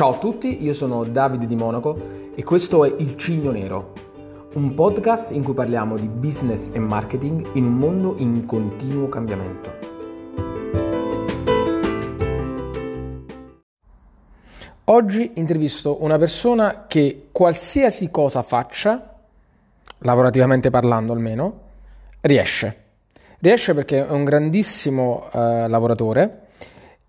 Ciao a tutti, io sono Davide di Monaco e questo è Il Cigno Nero, un podcast in cui parliamo di business e marketing in un mondo in continuo cambiamento. Oggi intervisto una persona che qualsiasi cosa faccia, lavorativamente parlando almeno, riesce. Riesce perché è un grandissimo eh, lavoratore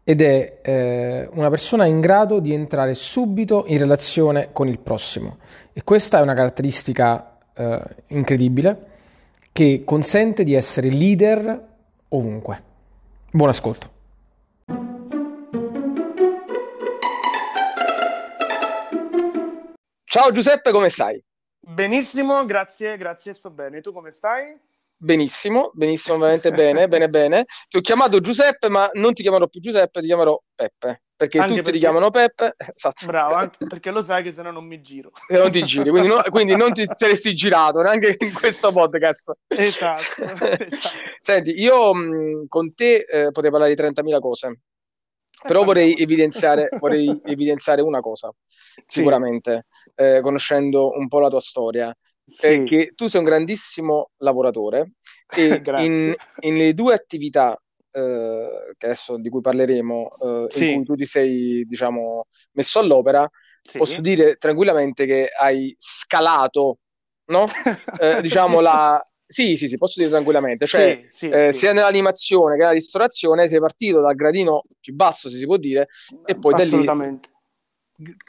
ed è eh, una persona in grado di entrare subito in relazione con il prossimo. E questa è una caratteristica eh, incredibile che consente di essere leader ovunque. Buon ascolto. Ciao Giuseppe, come stai? Benissimo, grazie, grazie, sto bene. Tu come stai? Benissimo, benissimo, veramente bene, bene, bene. Ti ho chiamato Giuseppe, ma non ti chiamerò più Giuseppe, ti chiamerò Peppe. Perché anche tutti perché... ti chiamano Peppe. Esatto. Bravo, anche perché lo sai che se no non mi giro. E non ti giri, quindi, no, quindi non ti saresti girato neanche in questo podcast. Esatto. esatto. Senti, io mh, con te eh, potrei parlare di 30.000 cose. Eh, Però vorrei evidenziare, vorrei evidenziare una cosa, sicuramente, sì. eh, conoscendo un po' la tua storia sì. che tu sei un grandissimo lavoratore e in, in due attività eh, che adesso di cui parleremo, eh, sì. in cui tu ti sei, diciamo, messo all'opera, sì. posso dire tranquillamente che hai scalato, no? eh, diciamo la... Sì, sì, sì, posso dire tranquillamente, cioè sì, eh, sia nell'animazione che nella ristorazione sei partito dal gradino più basso, se si può dire, e poi da lì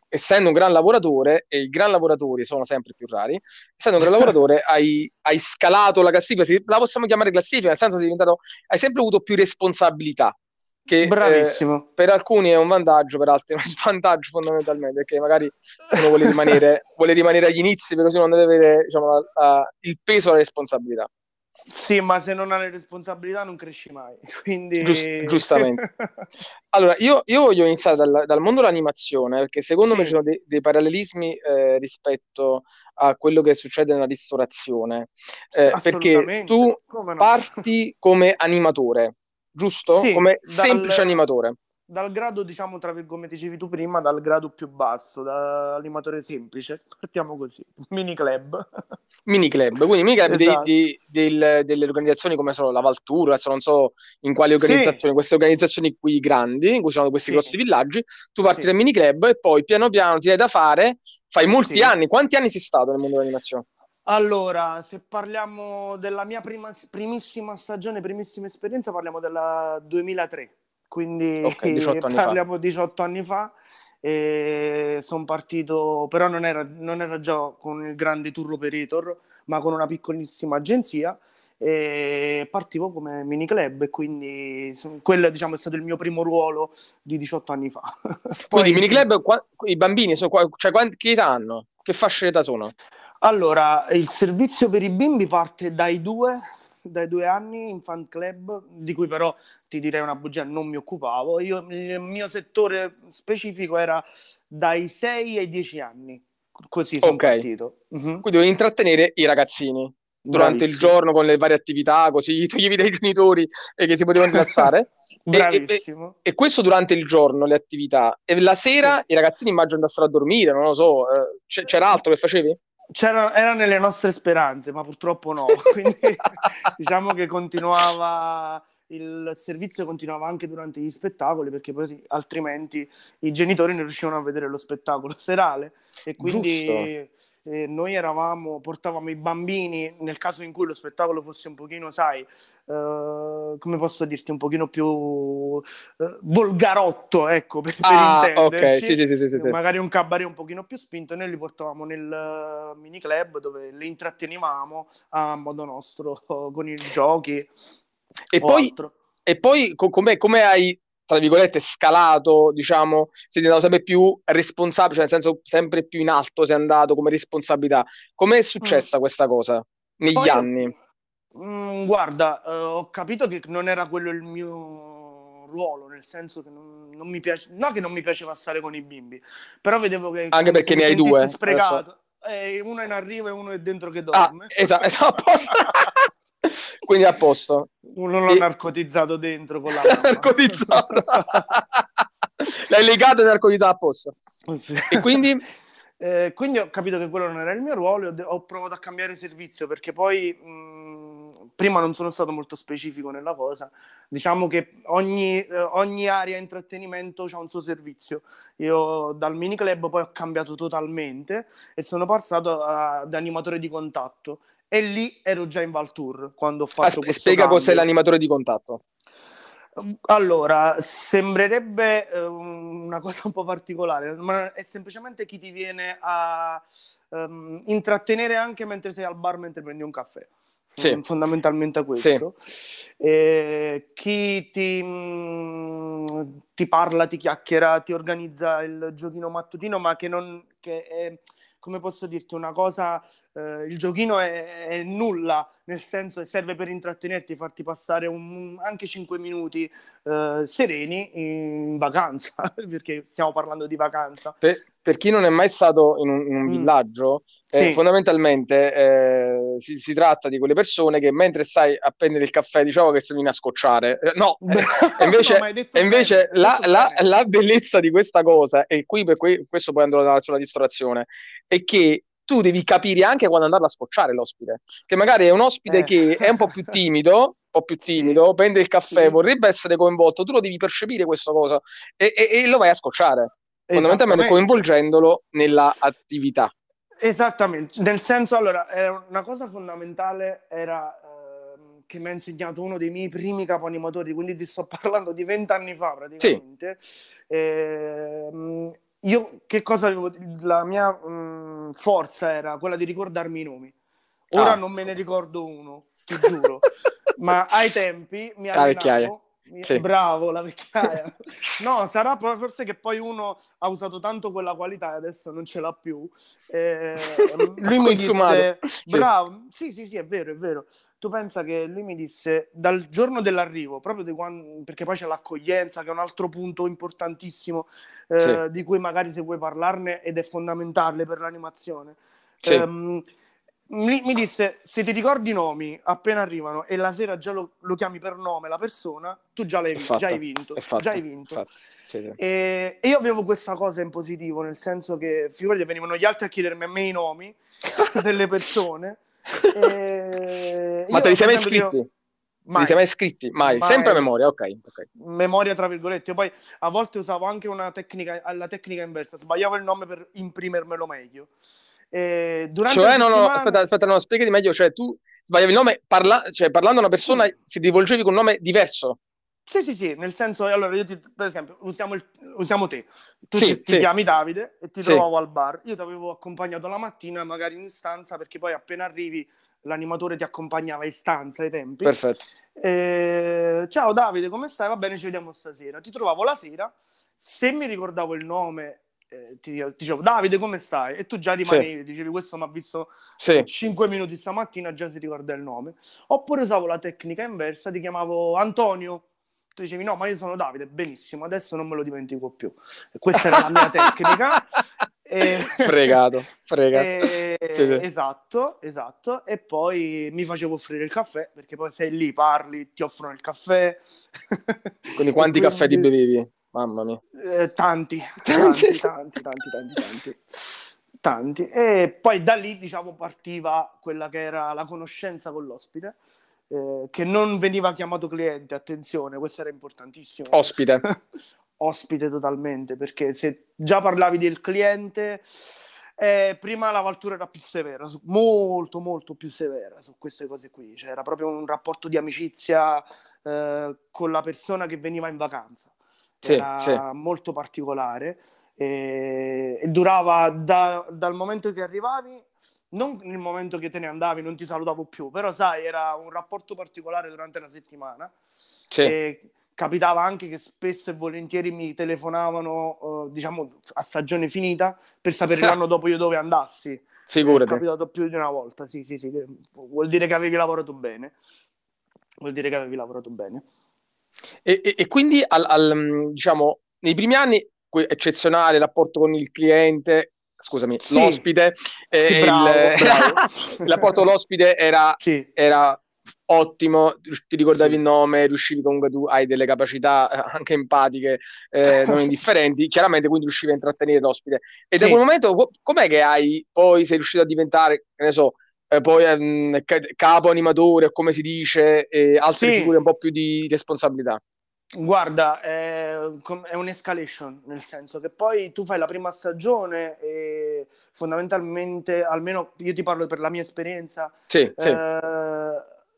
essendo un gran lavoratore, e i gran lavoratori sono sempre più rari, essendo un gran lavoratore hai, hai scalato la classifica, la possiamo chiamare classifica, nel senso sei diventato, hai sempre avuto più responsabilità. Che, Bravissimo. Eh, per alcuni è un vantaggio, per altri è uno svantaggio fondamentalmente, perché magari uno vuole rimanere, vuole rimanere agli inizi, perché così non deve avere diciamo, la, la, il peso della responsabilità. Sì, ma se non hai le responsabilità non cresci mai. Quindi... Giust- giustamente. allora, io, io, voglio iniziare dal, dal mondo dell'animazione, perché secondo sì. me ci sono dei, dei parallelismi eh, rispetto a quello che succede nella ristorazione. Eh, perché tu no? parti come animatore, giusto? Sì, come dal... semplice animatore dal grado, diciamo, tra virgolette, come dicevi tu prima, dal grado più basso, da animatore semplice, partiamo così, mini club. Mini club, quindi mini club esatto. di, di, del, delle organizzazioni come sono la Valtura, non so in quali organizzazioni, sì. queste organizzazioni qui grandi, in cui sono questi sì. grossi villaggi, tu parti dal mini club e poi piano piano ti dai da fare, fai molti anni, quanti anni sei stato nel mondo dell'animazione? Allora, se parliamo della mia prima, primissima stagione, primissima esperienza, parliamo del 2003 quindi okay, 18 parliamo fa. 18 anni fa. Sono partito, però non era, non era, già con il grande tour operator, ma con una piccolissima agenzia. E partivo come mini club e quindi quello diciamo, è stato il mio primo ruolo di 18 anni fa. Poi, quindi mini club, i bambini, sono, cioè, che età hanno? Che fascia d'età sono? Allora, il servizio per i bimbi parte dai due dai due anni in fan club, di cui però ti direi una bugia, non mi occupavo. Io, il mio settore specifico era dai 6 ai 10 anni. Così sono okay. partito. Uh-huh. Quindi dovevi intrattenere i ragazzini durante Bravissimo. il giorno con le varie attività, così toglievi dai genitori e che si potevano rilassare. Bravissimo. E, e, e, questo durante il giorno, le attività. E la sera sì. i ragazzini immagino andassero a dormire, non lo so. Eh, c'era altro che facevi? C'era, era nelle nostre speranze, ma purtroppo no. Quindi diciamo che continuava il servizio continuava anche durante gli spettacoli perché poi altrimenti i genitori non riuscivano a vedere lo spettacolo serale e quindi eh, noi eravamo, portavamo i bambini nel caso in cui lo spettacolo fosse un pochino, sai, eh, come posso dirti, un pochino più eh, volgarotto, ecco, per, ah, per intenderci. Okay. Sì, sì, sì, magari un cabaret un pochino più spinto, noi li portavamo nel uh, mini club dove li intrattenivamo a modo nostro con i giochi. E poi, e poi come, come hai tra virgolette, scalato, diciamo, sei diventato sempre più responsabile, cioè nel senso sempre più in alto sei andato come responsabilità. Com'è successa mm. questa cosa negli Poi, anni? Mm, guarda, uh, ho capito che non era quello il mio ruolo, nel senso che non, non mi piace, no che non mi piaceva stare con i bimbi, però vedevo che anche perché ne hai due, sprecato. Eh, uno è in arrivo e uno è dentro che ah, dorme. Ah, esatto, esatto Quindi a posto. Uno l'ha e... narcotizzato dentro con la narcotizzato. L'hai legato e narcotizzato a posto. Sì. E quindi? Eh, quindi ho capito che quello non era il mio ruolo e ho, ho provato a cambiare servizio perché poi mh, prima non sono stato molto specifico nella cosa. Diciamo che ogni, eh, ogni area intrattenimento ha un suo servizio. Io dal mini club poi ho cambiato totalmente e sono passato ad animatore di contatto e lì ero già in Valtour quando ho fatto Asp- questo spiega cambio. cos'è l'animatore di contatto. Allora, sembrerebbe eh, una cosa un po' particolare, ma è semplicemente chi ti viene a ehm, intrattenere anche mentre sei al bar, mentre prendi un caffè. Sì. Fondamentalmente questo. Eh, chi ti, mh, ti parla, ti chiacchiera, ti organizza il giochino mattutino, ma che non... Che è, come posso dirti, una cosa, eh, il giochino è, è, nulla, nel senso che serve per intrattenerti, farti passare un, anche 5 minuti eh, sereni in vacanza, perché stiamo parlando di vacanza. Per, per chi non è mai stato in un, in un mm. villaggio, eh, sì. fondamentalmente eh, si, si, tratta di quelle persone che mentre stai a prendere il caffè diciamo che si viene a scocciare. Eh, no, invece, no, invece bene, la, la, la, bellezza di questa cosa, e qui per que- questo poi andrò sulla distrazione, è che tu devi capire anche quando andarla a scocciare l'ospite, che magari è un ospite eh. che è un po' più timido, un po' più timido, sì. prende il caffè, sì. vorrebbe essere coinvolto, tu lo devi percepire questa cosa e, e, e lo vai a scocciare, fondamentalmente coinvolgendolo nella attività. Esattamente, nel senso, allora, una cosa fondamentale era eh, che mi ha insegnato uno dei miei primi capo animatori, quindi ti sto parlando di vent'anni fa praticamente. Sì. Eh, io che cosa avevo? La mia mh, forza era quella di ricordarmi i nomi. Ora ah. non me ne ricordo uno, ti giuro. Ma ai tempi mi allenavo... Sì. Bravo, la vecchiaia. no, sarà forse che poi uno ha usato tanto quella qualità e adesso non ce l'ha più. Eh, lui mi disse, bravo, sì. sì, sì, è vero, è vero. Tu pensa che lui mi disse dal giorno dell'arrivo, proprio di quando, perché poi c'è l'accoglienza, che è un altro punto importantissimo, eh, sì. di cui magari se vuoi parlarne ed è fondamentale per l'animazione. Sì. Um, mi, mi, disse se ti ricordi i nomi appena arrivano e la sera già lo, lo chiami per nome la persona, tu già, l'hai, già hai vinto. Già hai vinto. E, e, io avevo questa cosa in positivo, nel senso che figurati venivano gli altri a chiedermi a me i nomi delle persone. Ma te li sei mai iscritti? Io... Mai. Ti sei mai iscritti? Mai. mai. Sempre a memoria, ok. okay. Memoria, tra virgolette. Io poi a volte usavo anche una tecnica, la tecnica inversa, sbagliavo il nome per imprimermelo meglio. Eh, durante cioè, no, settimana... no, aspetta, aspetta, no, spiegati meglio. Cioè, tu sbagliavi il nome, parla... cioè, parlando a una persona, si rivolgevi con un nome diverso. Sì, sì, sì, nel senso, allora io ti, per esempio, usiamo, il, usiamo te, tu sì, ti, sì. ti, chiami Davide e ti sì. trovavo al bar, io ti avevo accompagnato la mattina magari in stanza perché poi appena arrivi l'animatore ti accompagnava in stanza ai tempi. Perfetto. Eh, ciao Davide, come stai? Va bene, ci vediamo stasera. Ti trovavo la sera, se mi ricordavo il nome eh, ti, dicevo Davide come stai? E tu già rimanevi, sì. dicevi questo mi ha visto sì. 5 minuti stamattina, già si ricorda il nome. Oppure usavo la tecnica inversa, ti chiamavo Antonio, tu dicevi no ma io sono Davide, benissimo, adesso non me lo dimentico più. E questa era la mia tecnica. E... fregato, fregato. E... Sì, sì. Esatto, esatto. E poi mi facevo offrire il caffè, perché poi sei lì, parli, ti offrono il caffè. Quindi quanti quindi... caffè ti bevevi? Mamma mia. Eh, tanti, tanti, tanti, tanti, tanti, tanti, tanti. E poi da lì, diciamo, partiva quella che era la conoscenza con l'ospite, eh, che non veniva chiamato cliente, attenzione, questo era importantissimo. Ospite. Ospite totalmente, perché se già parlavi del cliente... Eh, prima la Valtura era più severa, molto molto più severa su queste cose qui, cioè era proprio un rapporto di amicizia eh, con la persona che veniva in vacanza sì, era sì. molto particolare e, e durava da, dal momento che arrivavi non nel momento che te ne andavi, non ti salutavo più, però sai, era un rapporto particolare durante la settimana. Sì. Capitava anche che spesso e volentieri mi telefonavano, uh, diciamo, a stagione finita per sapere l'anno dopo io dove andassi. Figurati. È capitato più di una volta, sì, sì, sì. Vuol dire che avevi lavorato bene. Vuol dire che avevi lavorato bene. E, e, e quindi al, al, diciamo, nei primi anni eccezionale rapporto con il cliente, scusami, sì. l'ospite, sì, eh, bravo, il, bravo. il rapporto con l'ospite era, sì. era ottimo, ti ricordavi il nome, riuscivi comunque tu hai delle capacità eh, anche empatiche eh, non indifferenti, chiaramente quindi riuscivi a intrattenere l'ospite. E da quel momento com'è che hai poi sei riuscito a diventare, che ne so, eh, poi um, capo animatore, o come si dice, e altre sì. figure un po' più di responsabilità? Guarda, è, è un'escalation, nel senso che poi tu fai la prima stagione e fondamentalmente, almeno io ti parlo per la mia esperienza, sì, sì.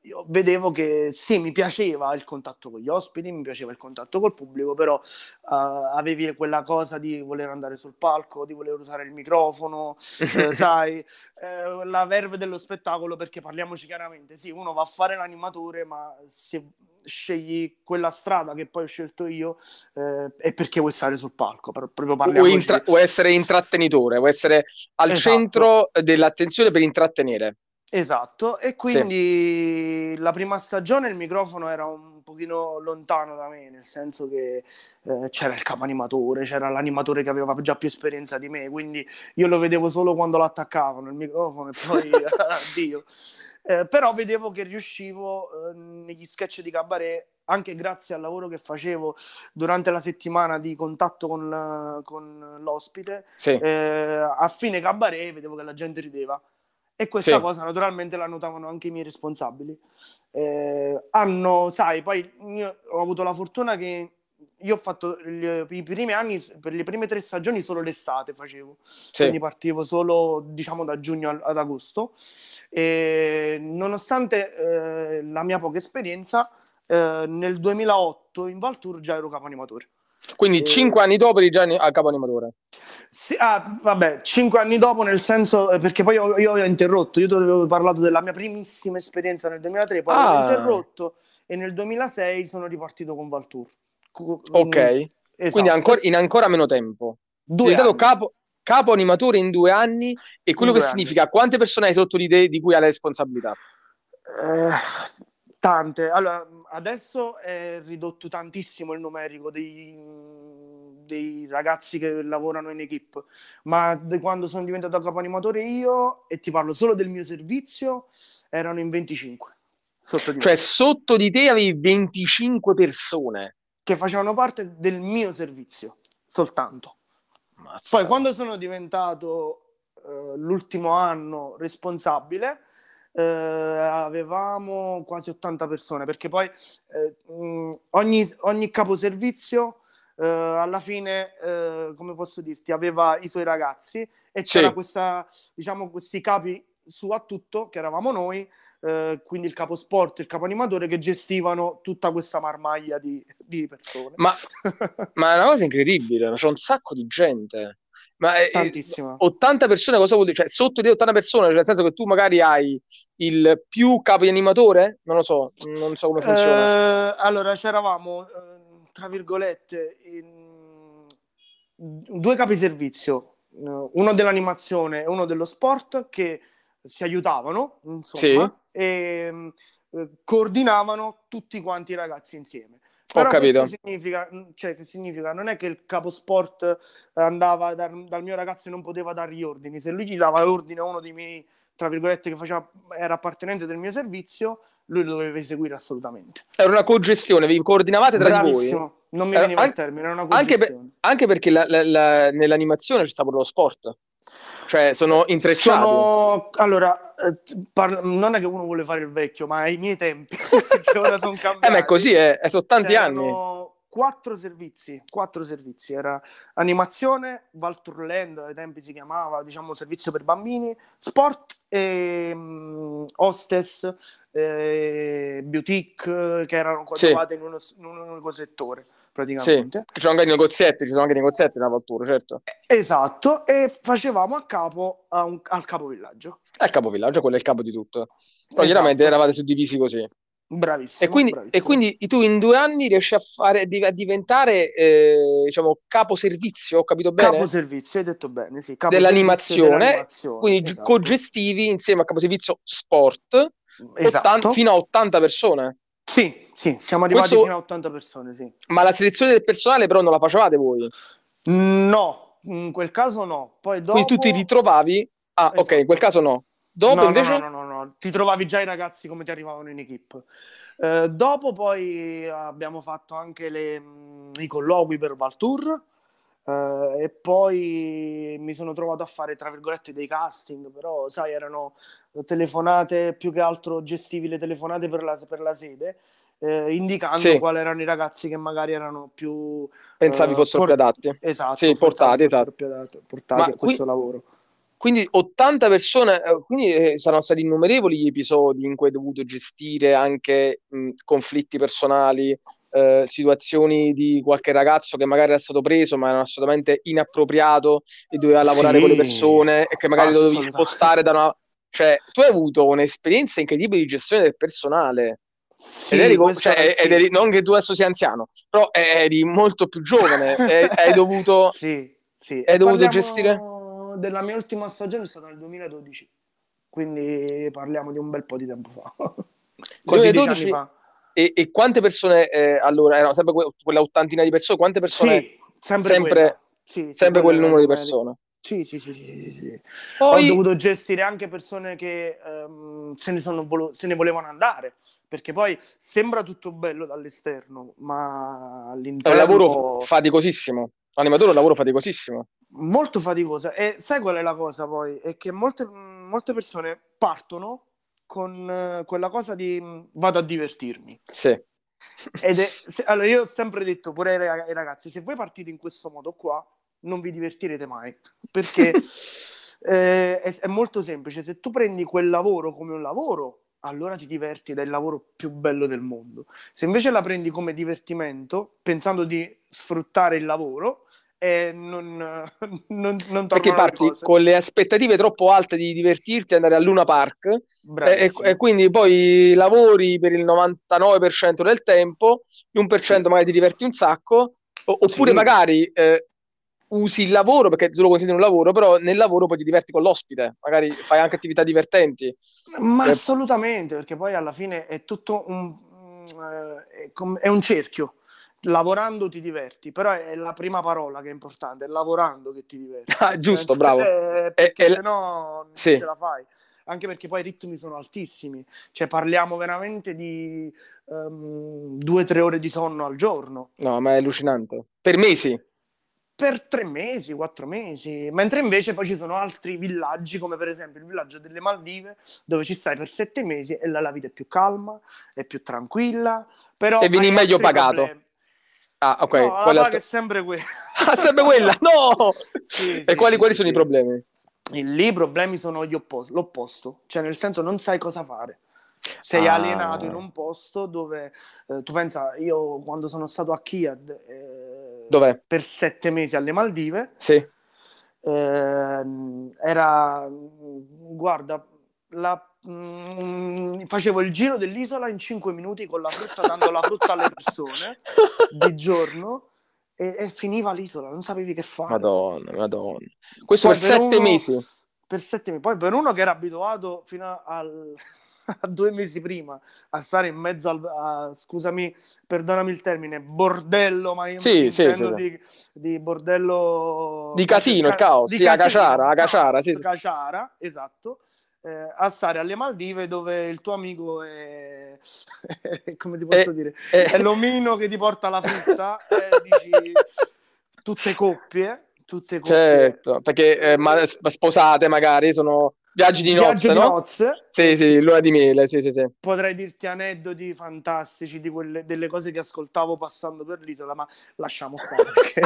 Io vedevo che sì, mi piaceva il contatto con gli ospiti, mi piaceva il contatto col pubblico, però uh, avevi quella cosa di voler andare sul palco, di voler usare il microfono, eh, sai, eh, la verve dello spettacolo, perché parliamoci chiaramente, sì, uno va a fare l'animatore, ma se scegli quella strada che poi ho scelto io, eh, è perché vuoi stare sul palco, proprio vuoi, intra- vuoi essere intrattenitore, vuoi essere al esatto. centro dell'attenzione per intrattenere. Esatto, e quindi sì. la prima stagione il microfono era un pochino lontano da me, nel senso che eh, c'era il capo animatore, c'era l'animatore che aveva già più esperienza di me, quindi io lo vedevo solo quando lo attaccavano il microfono e poi addio. Eh, però vedevo che riuscivo eh, negli sketch di cabaret, anche grazie al lavoro che facevo durante la settimana di contatto con, con l'ospite, sì. Eh, a fine cabaret vedevo che la gente rideva e questa sì. cosa naturalmente la notavano anche i miei responsabili. Eh, hanno, sai, poi ho avuto la fortuna che io ho fatto gli, i primi anni, per le prime tre stagioni solo l'estate facevo, sì. quindi partivo solo diciamo da giugno ad agosto. E nonostante eh, la mia poca esperienza, eh, nel 2008 in Valtour già ero capo animatore. Quindi e... cinque anni dopo eri già a capo animatore? Sì, ah, vabbè, cinque anni dopo nel senso, eh, perché poi io, io ho interrotto, io ti avevo parlato della mia primissima esperienza nel 2003, poi ah. ho interrotto e nel 2006 sono ripartito con Valtour. Ok, esatto. quindi ancora, in ancora meno tempo. Due Sei diventato capo, capo, animatore in due anni e quello che anni. significa quante persone hai sotto di te di cui hai la responsabilità? Eh, tante. Allora, adesso è ridotto tantissimo il numerico dei, dei ragazzi che lavorano in equipe, ma quando sono diventato capo animatore io, e ti parlo solo del mio servizio, erano in 25. Sotto di cioè, sotto di te avevi 25 persone che facevano parte del mio servizio, soltanto. Mazza. Poi, quando sono diventato uh, l'ultimo anno responsabile, eh, avevamo quasi 80 persone, perché poi eh, ogni, ogni caposervizio eh, alla fine, eh, come posso dirti, aveva i suoi ragazzi e c'era sì. questa, diciamo, questi capi su a tutto, che eravamo noi, eh, quindi il capo sport e il capo animatore che gestivano tutta questa marmaglia di, di persone. Ma, ma, è una cosa incredibile, c'è un sacco di gente. Ma eh, Tantissimo. 80 persone cosa vuol dire? Cioè, sotto di 80 persone, cioè nel senso che tu magari hai il più capo di animatore? Non lo so, non so come funziona. Eh, allora, c'eravamo, eh, tra virgolette, in... due capi servizio, eh, uno dell'animazione e uno dello sport, che si aiutavano, insomma, sì. e eh, coordinavano tutti quanti i ragazzi insieme. Però Ho capito. Significa, cioè, che significa, non è che il capo sport andava dal, dal mio ragazzo e non poteva dargli ordini. Se lui gli dava ordine a uno dei miei, tra virgolette, che faceva, era appartenente del mio servizio, lui lo doveva eseguire assolutamente. Era una cogestione, vi coordinavate tra Bravissimo. di voi. Non mi veniva il termine, era una Anche, per, anche perché la, la, la, nell'animazione c'è stato lo sport. Cioè, sono intrecciati. Sono... Allora, eh, par... non è che uno vuole fare il vecchio, ma ai miei tempi, che ora sono cambiati. eh, ma è così, eh. sono tanti C'erano anni. Quattro servizi, quattro servizi. Era animazione, Valturland, ai tempi si chiamava, diciamo, servizio per bambini, sport e um, hostess, eh, boutique, che erano trovate sì. in, uno, in un unico settore praticamente. Sì, ci sono anche i negozietti, ci sono anche i negozietti nella Valtura, certo. Esatto, e facevamo a capo a un, al capovillaggio. Al capovillaggio, quello è il capo di tutto. Però esatto. chiaramente eravate suddivisi così. Bravissimo. E quindi, bravissimo. E quindi tu in due anni riesci a, fare, a diventare, eh, diciamo, capo servizio, ho capito bene? Capo servizio, hai detto bene, sì. Capo dell'animazione, dell'animazione, quindi esatto. co-gestivi insieme a capo servizio sport esatto. 80, fino a 80 persone. Sì, sì, siamo arrivati Questo... fino a 80 persone, sì. Ma la selezione del personale però non la facevate voi? No, in quel caso no. Poi dopo... Quindi tu ti ritrovavi... Ah, esatto. ok, in quel caso no. Dopo no, invece... No, no, no, no, ti trovavi già i ragazzi come ti arrivavano in equip. Eh, dopo poi abbiamo fatto anche le, mh, i colloqui per Valtour eh, e poi mi sono trovato a fare, tra virgolette, dei casting, però sai, erano telefonate più che altro gestivi le telefonate per la, per la sede. Eh, indicando Sì. quali erano i ragazzi che magari erano più Pensavi eh, fossero por- più adatti. Esatto, Sì, portati, esatto. più adatti- portati Ma a questo qui- lavoro. Quindi 80 persone, eh, quindi eh, saranno stati innumerevoli gli episodi in cui hai dovuto gestire anche mh, conflitti personali, eh, situazioni di qualche ragazzo che magari era stato preso ma era assolutamente inappropriato e doveva lavorare con le Sì, persone e che magari lo dovevi spostare da una... Cioè, tu hai avuto un'esperienza incredibile di gestione del personale. Sì, Ed eri, cioè, ed sì. eri- non che tu adesso sia anziano, però eri molto più giovane hai dovuto... Sì, sì. hai dovuto parliamo gestire? Della mia ultima stagione è stata nel 2012, quindi parliamo di un bel po' di tempo fa. Dieci 2012? anni fa. E, e quante persone eh, allora erano sempre que- quella ottantina di persone? Quante persone? Sì, sempre, sempre-. Sì, sì, sempre quel numero di persone. Sì, sì, sì, sì, sì. Poi, Ho dovuto gestire anche persone che ehm, se, ne sono volo- se ne volevano andare, perché poi sembra tutto bello dall'esterno, ma è un all'interno lavoro faticosissimo. L'animatore è un lavoro faticosissimo. molto faticosa. E sai qual è la cosa poi? È che molte, molte persone partono con eh, quella cosa di mh, vado a divertirmi. Sì. Ed è, se- allora io ho sempre detto pure ai rag- ai ragazzi, se voi partite in questo modo qua, non vi divertirete mai, perché eh, è, è molto semplice, se tu prendi quel lavoro come un lavoro, allora ti diverti ed è il lavoro più bello del mondo. Se invece la prendi come divertimento, pensando di sfruttare il lavoro, eh, non, non, non Perché parti con le aspettative troppo alte di divertirti e andare a Luna Park e, e- e quindi poi lavori per il 99% del tempo, l'1% Sì. magari ti diverti un sacco, oppure Sì. magari eh, usi il lavoro perché tu lo consideri un lavoro, però nel lavoro poi ti diverti con l'ospite, magari fai anche attività divertenti. Ma Eh. assolutamente, perché poi alla fine è tutto un, eh, è è un cerchio. Lavorando ti diverti, però è la prima parola che è importante, è lavorando che ti diverti. Ah, Nel giusto, bravo. eh, perché e- se no non sì. ce la fai. Anche perché poi i ritmi sono altissimi, cioè parliamo veramente di ehm, due o tre ore di sonno al giorno No, ma è allucinante. Per mesi. Per tre mesi, quattro mesi, mentre invece poi ci sono altri villaggi, come per esempio il villaggio delle Maldive, dove ci stai per sette mesi e là la vita è più calma, è più tranquilla, però E vieni meglio pagato. problemi. Ah, ok. No, la altro- è sempre quella. Ah, sempre quella, no! Sì, e sì, quali, sì, quali sono i problemi? E lì i problemi sono gli oppos- l'opposto, cioè nel senso non sai cosa fare. Sei Ah. alienato in un posto dove eh, tu pensa, io quando sono stato a Kiad eh, per sette mesi alle Maldive, Sì. ehm, era guarda la, mm, facevo il giro dell'isola in 5 minuti con la frutta dando la frutta alle persone di giorno e, e finiva l'isola non sapevi che fare Madonna, madonna. Questo Poi per per sette uno- mesi. per sette mesi poi per uno che era abituato fino al- due mesi prima a stare in mezzo al a- scusami perdonami il termine bordello ma io Sì, sì, sì, di, di bordello Di casino, il ca- caos, di sì, a casino, Caciara, a caos, Caciara, sì. Caciara, esatto eh, a stare alle Maldive dove il tuo amico è come ti posso Eh, dire eh. è l'omino che ti porta la frutta dici tutte coppie tutte coppie Certo, perché eh, ma- sposate magari sono viaggi di Viaggio nozze, di no? nozze. Sì, sì, luna di miele, sì, sì, sì. Potrei dirti aneddoti fantastici di quelle, delle cose che ascoltavo passando per l'isola, ma lasciamo stare perché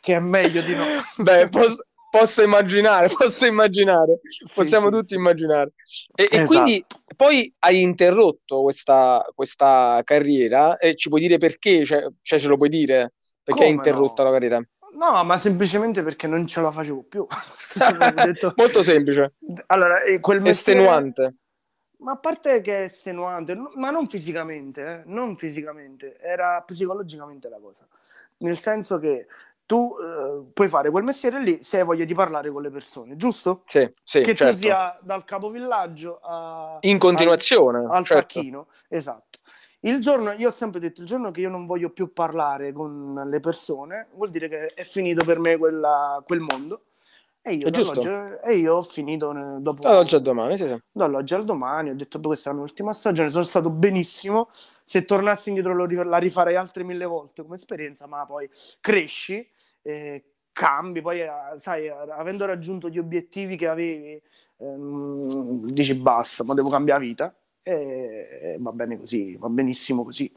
che è meglio di no. Beh, pos- posso immaginare, posso immaginare, possiamo sì, tutti sì. immaginare. E, e Esatto. quindi poi hai interrotto questa, questa carriera e ci puoi dire perché? Cioè, cioè, ce lo puoi dire? Perché hai Come interrotto no? la carriera? No, ma semplicemente perché non ce la facevo più. Avevo detto- Molto semplice, Allora, quel mestiere- estenuante. Ma a parte che è estenuante, ma non fisicamente, eh, non fisicamente, era psicologicamente la cosa. Nel senso che tu eh, puoi fare quel mestiere lì se hai voglia di parlare con le persone, giusto? Sì, sì, che certo. tu sia dal capovillaggio a- In continuazione, al, al certo. facchino, esatto. Il giorno, io ho sempre detto, il giorno che io non voglio più parlare con le persone, vuol dire che è finito per me quella- quel mondo. E io, e io ho finito dopo... Dall'oggi al domani, sì, sì. Dall'oggi al domani, ho detto, questa è la mia ultima stagione, sono stato benissimo, se tornassi indietro la rifarei altre mille volte come esperienza, ma poi cresci, eh, cambi, poi eh, sai, avendo raggiunto gli obiettivi che avevi, ehm, dici basta, ma devo cambiare vita, e va bene così, va benissimo così.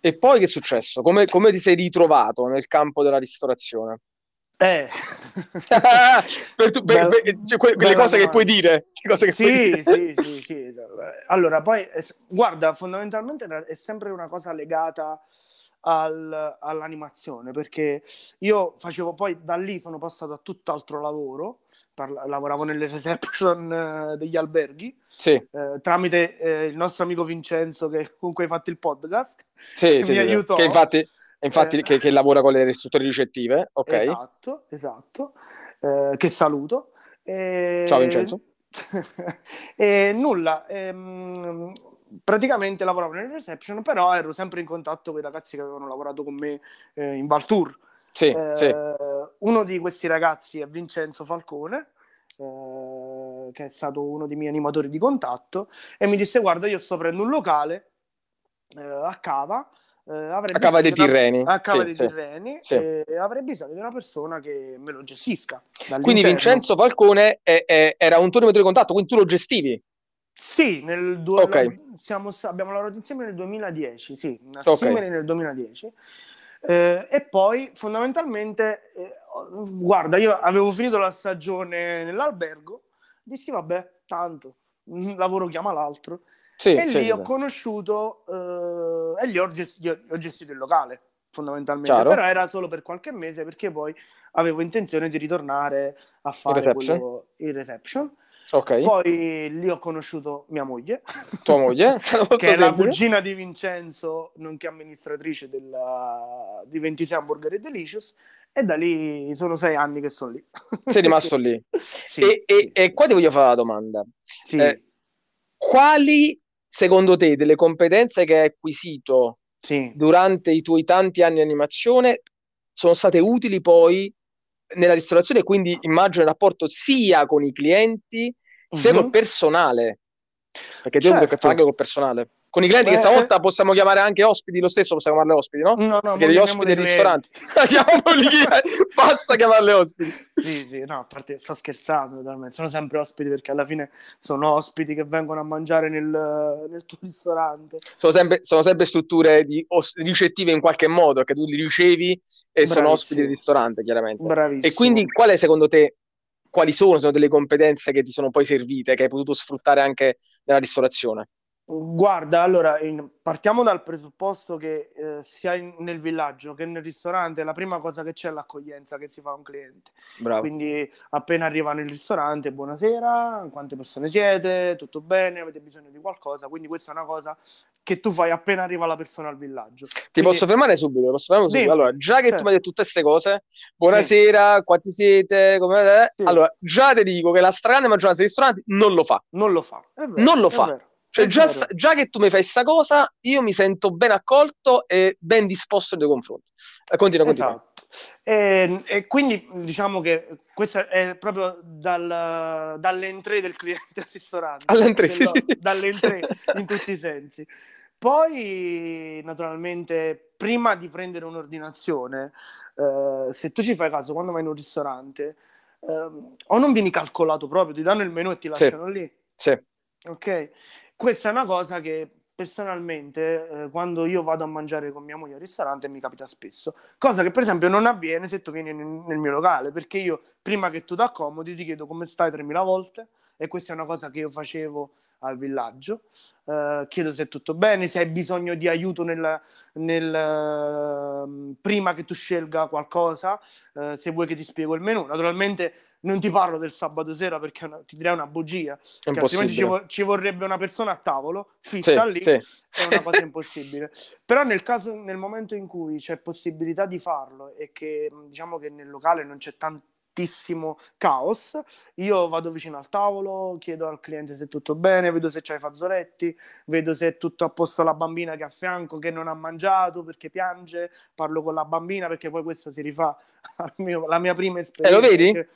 E poi che è successo? Come, come ti sei ritrovato nel campo della ristorazione? Eh. per tu, per, per, cioè, que, quelle cose che puoi dire. Che sì, puoi dire. sì, sì, sì. Allora, poi, guarda, fondamentalmente è sempre una cosa legata al, all'animazione perché io facevo poi da lì sono passato a tutt'altro lavoro parla, lavoravo nelle reception eh, degli alberghi sì. eh, tramite eh, il nostro amico Vincenzo che comunque hai fatto il podcast sì, che sì, mi aiutò che infatti infatti eh. che, che, lavora con le strutture ricettive, ok? Esatto, esatto, eh, che saluto. E... Ciao Vincenzo. e nulla, ehm, praticamente lavoravo nel reception, però ero sempre in contatto con i ragazzi che avevano lavorato con me eh, in Valtour. Sì, eh, sì. Uno di questi ragazzi è Vincenzo Falcone, eh, che è stato uno dei miei animatori di contatto, e mi disse: Guarda, io sto prendendo un locale eh, a Cava eh, a Cava dei Tirreni. A Cava sì, dei Tirreni sì. e avrei bisogno di una persona che me lo gestisca. Quindi Vincenzo Falcone è, è, era un tuo animatore di contatto, quindi tu lo gestivi? Sì, nel du- okay. siamo, abbiamo lavorato insieme nel 2010, sì, assieme okay. nel 2010. Eh, e poi fondamentalmente, eh, guarda, io avevo finito la stagione nell'albergo, dissi vabbè, tanto, un lavoro chiama l'altro sì, e lì ho conosciuto uh, e lì ho, gest- ho, gestito il locale fondamentalmente, Chiaro. però era solo per qualche mese perché poi avevo intenzione di ritornare a fare il reception. Quello, il reception. Okay. Poi lì ho conosciuto mia moglie, tua moglie, che è la cugina di Vincenzo, nonché amministratrice della... di 26 Hamburger e Delicious, e da lì sono sei anni che sono lì. Sei rimasto lì. sì, e, sì. e, qua ti voglio fare la domanda. Sì. Eh, quali secondo te, delle competenze che hai acquisito durante i tuoi tanti anni di animazione sono state utili poi nella ristorazione, quindi immagino il rapporto sia con i clienti sia uh-huh. col personale, perché certo. devo che fare anche col personale. Con i clienti, Beh, che stavolta possiamo chiamare anche ospiti, lo stesso possiamo chiamarle ospiti, no? No, no, Perché gli ospiti del ristorante. basta chiamarle ospiti. Sì, sì, no, a parte sto scherzando totalmente. Sono sempre ospiti perché alla fine sono ospiti che vengono a mangiare nel, nel tuo ristorante. Sono sempre, sono sempre strutture di, ricettive in qualche modo, che tu li ricevi e Bravissimo. sono ospiti del ristorante, chiaramente. Bravissimo. E quindi qual è secondo te quali sono, sono delle competenze che ti sono poi servite, che hai potuto sfruttare anche nella ristorazione? Guarda, allora in, partiamo dal presupposto che eh, sia in, nel villaggio che nel ristorante la prima cosa che c'è è l'accoglienza che si fa a un cliente. Bravo. Quindi appena arriva nel ristorante, buonasera, quante persone siete, tutto bene, avete bisogno di qualcosa. Quindi questa è una cosa che tu fai appena arriva la persona al villaggio. Ti Quindi... posso fermare subito? Posso fermare subito? Allora, già che certo. tu mi hai detto tutte queste cose, buonasera, sì. quanti siete, come... Sì. allora già ti dico che la stragrande maggioranza dei ristoranti non lo fa. Non lo fa. Vero, non lo fa. Vero. Cioè, già, già, che tu mi fai questa cosa, io mi sento ben accolto e ben disposto nei tuoi confronti. Eh, continua, continua. Esatto. E, e, quindi diciamo che questo è proprio dal, dall'entrée del cliente al ristorante. All'entrée, sì, sì. Dall'entrée in tutti i sensi. Poi, naturalmente, prima di prendere un'ordinazione, eh, se tu ci fai caso, quando vai in un ristorante, eh, o non vieni calcolato proprio, ti danno il menù e ti lasciano sì. lì. Sì. Ok? Questa è una cosa che personalmente eh, quando io vado a mangiare con mia moglie al ristorante mi capita spesso, cosa che per esempio non avviene se tu vieni nel, nel mio locale, perché io prima che tu ti accomodi ti chiedo come stai 3000 volte e questa è una cosa che io facevo al villaggio, uh, chiedo se è tutto bene, se hai bisogno di aiuto nel, nel, uh, prima che tu scelga qualcosa, uh, se vuoi che ti spiego il menù. Naturalmente non ti parlo del sabato sera perché una, ti direi una bugia, altrimenti ci, ci, vorrebbe una persona a tavolo fissa sì, lì, sì. è una cosa impossibile. Però nel caso, nel momento in cui c'è possibilità di farlo e che diciamo che nel locale non c'è tanto completissimo caos. Io vado vicino al tavolo, chiedo al cliente se è tutto bene, vedo se c'ha i fazzoletti, vedo se è tutto a posto la bambina che è a fianco, che non ha mangiato perché piange, parlo con la bambina perché poi questa si rifà alla mia prima esperienza. E lo vedi?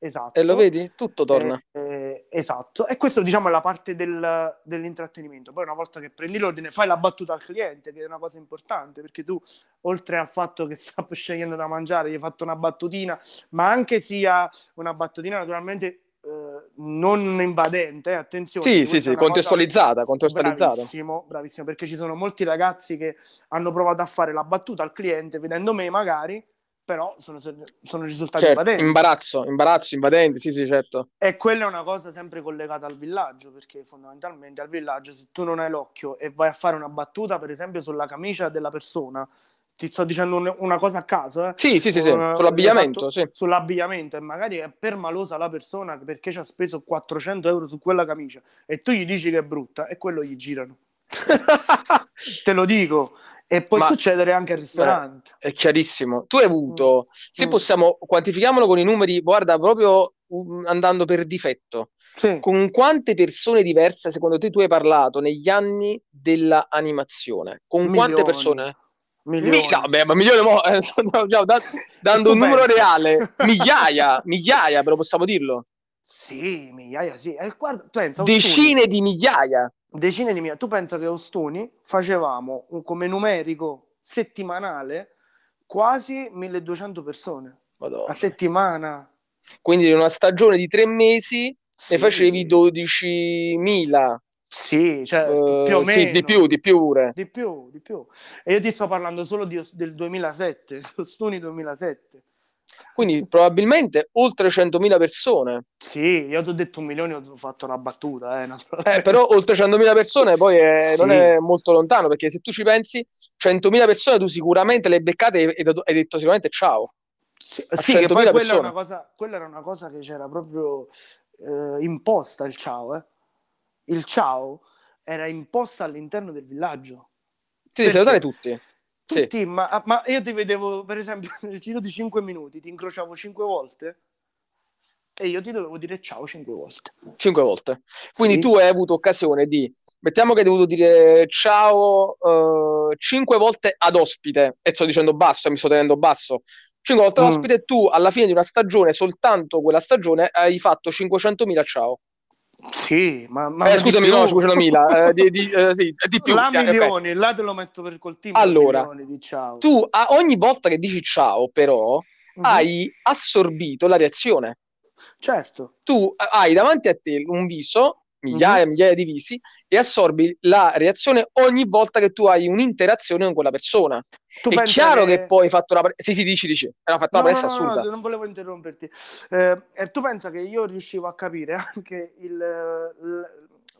Esatto. E lo vedi? Tutto torna. Eh, eh, esatto. E questo diciamo è la parte del, dell'intrattenimento. Poi una volta che prendi l'ordine fai la battuta al cliente, che è una cosa importante, perché tu oltre al fatto che sta scegliendo da mangiare, gli hai fatto una battutina, ma anche sia una battutina naturalmente eh, non invadente, attenzione. Sì, sì, sì, contestualizzata, contestualizzata. Bravissimo, bravissimo, perché ci sono molti ragazzi che hanno provato a fare la battuta al cliente vedendo me magari però sono, sono risultati certo, invadenti. Imbarazzo, imbarazzo, invadenti, sì, sì, certo. E quella è una cosa sempre collegata al villaggio, perché fondamentalmente al villaggio, se tu non hai l'occhio e vai a fare una battuta, per esempio, sulla camicia della persona, ti sto dicendo una cosa a caso, eh? Sì, sì, sì, sì. sull'abbigliamento, esatto, sì. Sull'abbigliamento, e magari è permalosa la persona perché ci ha speso 400 euro su quella camicia e tu gli dici che è brutta e quello gli girano. Te lo dico. E può Ma, succedere anche al ristorante. È chiarissimo. Tu hai avuto, mm. se mm. possiamo, quantifichiamolo con i numeri, guarda, proprio um, andando per difetto. Sì. Con quante persone diverse secondo te tu hai parlato negli anni dell'animazione? Con milioni. quante persone? Milioni. Mi, no, beh, ma milioni mo, eh, da, dando un numero reale, migliaia, migliaia, però possiamo dirlo. Sì, migliaia, sì. Eh, guarda, pensa, Decine di migliaia decine di migliaia. Tu pensa che Ostuni facevamo un, come numerico settimanale quasi 1200 persone Madonna. a settimana. Quindi in una stagione di tre mesi sì. ne facevi 12.000. Sì, cioè, uh, più o meno. Sì, di più, di più pure. Di più, di più. E io ti sto parlando solo di, del 2007, Ostuni 2007. Quindi probabilmente oltre 100.000 persone. Sì, io ti ho detto un milione, ho fatto una battuta. Eh, eh però oltre 100.000 persone poi è, sì. non è molto lontano, perché se tu ci pensi, 100.000 persone tu sicuramente le hai beccate e hai detto sicuramente ciao. Sì, sì che poi quella, una cosa, quella, era una cosa che c'era proprio eh, imposta, il ciao. Eh. Il ciao era imposta all'interno del villaggio. Ti devi salutare tutti. Tutti, sì. ma, ma, io ti vedevo, per esempio, nel giro di 5 minuti, ti incrociavo 5 volte e io ti dovevo dire ciao 5 volte. 5 volte. Quindi sì. tu hai avuto occasione di, mettiamo che hai dovuto dire ciao uh, 5 volte ad ospite, e sto dicendo basso, mi sto tenendo basso. 5 volte ad mm. ospite, tu alla fine di una stagione, soltanto quella stagione, hai fatto 500.000 ciao. Sì, ma, ma eh, scusami, no, 500.000, eh, di, di, eh, sì, di più. La eh, milioni, là te lo metto per col team. Allora, tu a ogni volta che dici ciao, però, mm-hmm. hai assorbito la reazione. Certo. Tu hai davanti a te un viso migliaia e mm-hmm. migliaia di visi e assorbi la reazione ogni volta che tu hai un'interazione con quella persona. Tu è chiaro che... che... poi hai fatto una pre- sì, sì, dici, dici. Hai fatto no, una pressa no, assurda. No, non volevo interromperti. Eh, e tu pensa che io riuscivo a capire anche il,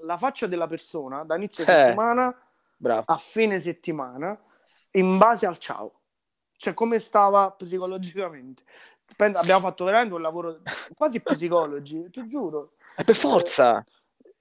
la faccia della persona da inizio eh, settimana bravo. a fine settimana in base al ciao. Cioè, come stava psicologicamente. Abbiamo fatto veramente un lavoro quasi psicologi, ti giuro. E per forza. Eh,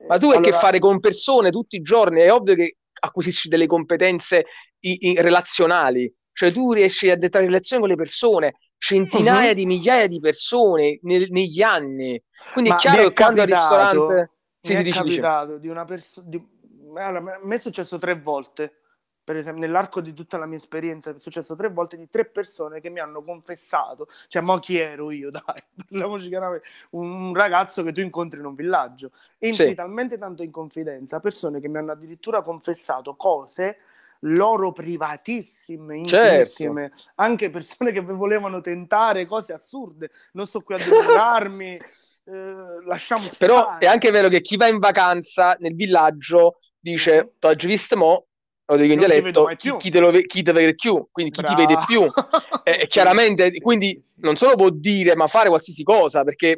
ma tu hai allora... a che fare con persone tutti i giorni, è ovvio che acquisisci delle competenze i- i relazionali, cioè tu riesci a dettare relazioni con le persone, centinaia uh-huh. di migliaia di persone nel, negli anni. Quindi Ma è chiaro che quando al ristorante... Sì, mi è dici, capitato dici. di una persona... Di... Allora, a me è successo tre volte per esempio, nell'arco di tutta la mia esperienza è successo tre volte di tre persone che mi hanno confessato, cioè, ma chi ero io, dai, parliamoci chiaramente, un ragazzo che tu incontri in un villaggio, entri sì. talmente tanto in confidenza, persone che mi hanno addirittura confessato cose loro privatissime, certo. intimissime, certo. anche persone che volevano tentare cose assurde, non sto qui a divulgarmi. Eh, lasciamo stare. Però è anche vero che chi va in vacanza nel villaggio dice: mm-hmm. T'ho visto mo, lo dico in dialetto, chi, chi, te lo, chi te vede più, quindi chi Bravo. ti vede più, eh, sì, chiaramente, sì, quindi sì, non solo può dire, ma fare qualsiasi cosa, perché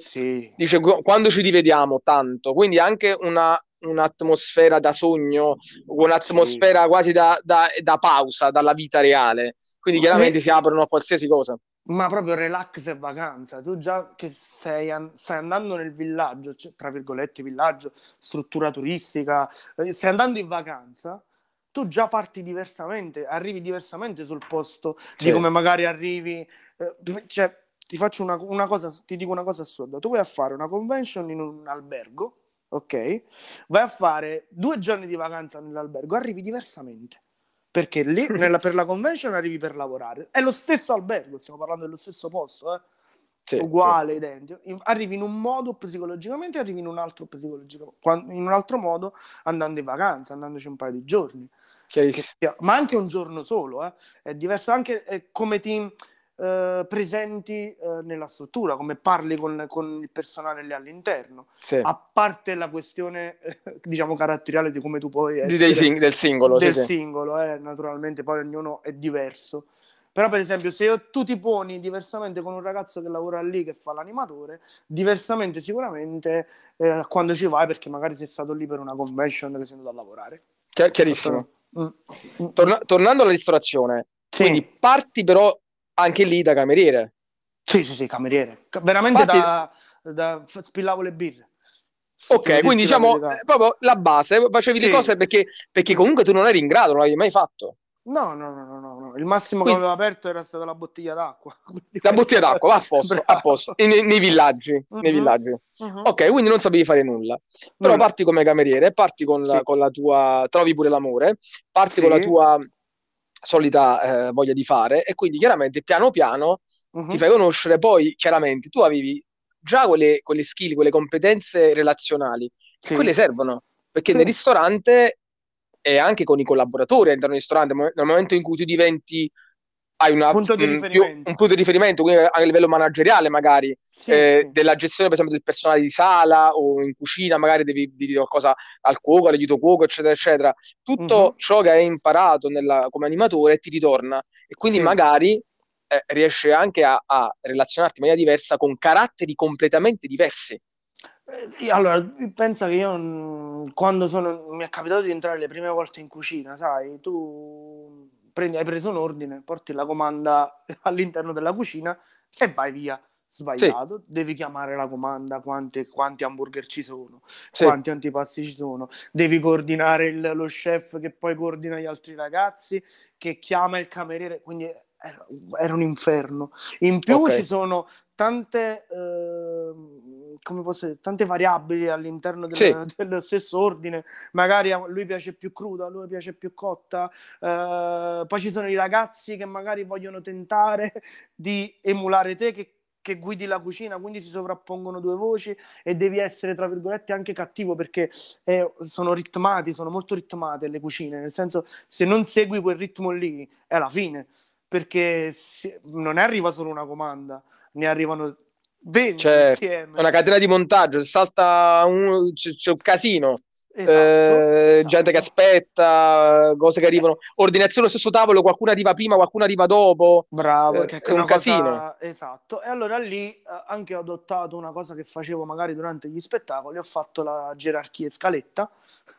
dice quando ci rivediamo tanto, quindi anche una, un'atmosfera da sogno, un'atmosfera quasi da, da, da, pausa dalla vita reale, quindi chiaramente si aprono a qualsiasi cosa. Ma proprio relax e vacanza, tu già che sei an- stai andando nel villaggio, cioè, tra virgolette villaggio, struttura turistica, eh, stai andando in vacanza, tu già parti diversamente, arrivi diversamente sul posto sì. di come magari arrivi. Eh, cioè, ti faccio una, una cosa, ti dico una cosa assurda. Tu vai a fare una convention in un albergo, ok? Vai a fare due giorni di vacanza nell'albergo, arrivi diversamente. Perché lì nella, per la convention arrivi per lavorare. È lo stesso albergo, stiamo parlando dello stesso posto, eh? Sì, uguale, sì. identico. Arrivi in un modo psicologicamente, arrivi in un altro psicologicamente, in un altro modo andando in vacanza, andandoci un paio di giorni. Che, ma anche un giorno solo, eh? è diverso anche eh, come ti eh, presenti eh, nella struttura, come parli con, con, il personale lì all'interno. Sì. A parte la questione, eh, diciamo, caratteriale di come tu puoi essere... Sing- del singolo. Del singolo, eh, naturalmente, poi ognuno è diverso. Però, per esempio, se tu ti poni diversamente con un ragazzo che lavora lì, che fa l'animatore, diversamente sicuramente eh, quando ci vai, perché magari sei stato lì per una convention che sei andato a lavorare. chiarissimo. Mm. Torna- tornando alla ristorazione, sì. quindi parti però anche lì da cameriere. Sì, sì, sì, cameriere. Veramente Parti... da, da... spillavo le birre. Ok, quindi diciamo la proprio la base, facevi sì. le cose perché, perché comunque tu non eri in grado, non l'avevi mai fatto. No, no, no, no, no. Il massimo Quindi... che avevo aperto era stata la bottiglia d'acqua. La bottiglia d'acqua, va a posto, a posto. Nei, nei, villaggi, uh-huh. nei villaggi. Uh-huh. Ok, quindi non sapevi fare nulla. Però nulla. parti come cameriere, parti con la, sì. con la, tua... trovi pure l'amore, parti sì. con la tua solita eh, voglia di fare e quindi chiaramente piano piano uh-huh. ti fai conoscere, poi chiaramente tu avevi già quelle, quelle skill, quelle competenze relazionali, sì. quelle servono, perché sì. nel ristorante e anche con i collaboratori all'interno del ristorante, nel momento in cui tu diventi hai una, punto di mh, più, un punto di riferimento, quindi a livello manageriale magari, sì, eh, sì. della gestione per esempio del personale di sala o in cucina, magari devi dire qualcosa al cuoco, all'aiuto cuoco, eccetera, eccetera. Tutto uh-huh. ciò che hai imparato nella, come animatore ti ritorna e quindi sì. magari eh, riesci anche a, a relazionarti in maniera diversa con caratteri completamente diversi. Eh, allora, pensa che io quando sono, mi è capitato di entrare le prime volte in cucina, sai, tu prendi, hai preso un ordine, porti la comanda all'interno della cucina e vai via. Sbagliato, sì. devi chiamare la comanda, quanti, quanti hamburger ci sono, sì. quanti antipasti ci sono, devi coordinare il, lo chef che poi coordina gli altri ragazzi, che chiama il cameriere, quindi era, era un inferno. In più okay. ci sono tante, eh, dire, tante variabili all'interno del, sì. dello stesso ordine. Magari a lui piace più cruda, a lui piace più cotta. Eh, poi ci sono i ragazzi che magari vogliono tentare di emulare te che che guidi la cucina, quindi si sovrappongono due voci e devi essere, tra virgolette, anche cattivo perché eh, sono ritmati, sono molto ritmate le cucine, nel senso se non segui quel ritmo lì è la fine, perché si, non arriva solo una comanda, ne arrivano 20 certo. insieme. È una catena di montaggio, se salta un, c'è, c'è un casino. Esatto, eh, esatto. gente che aspetta, cose che arrivano, ordinazione allo stesso tavolo, qualcuno arriva prima, qualcuno arriva dopo. Bravo, eh, che è un cosa... casino. Esatto, e allora lì eh, anche ho adottato una cosa che facevo magari durante gli spettacoli, ho fatto la gerarchia e scaletta,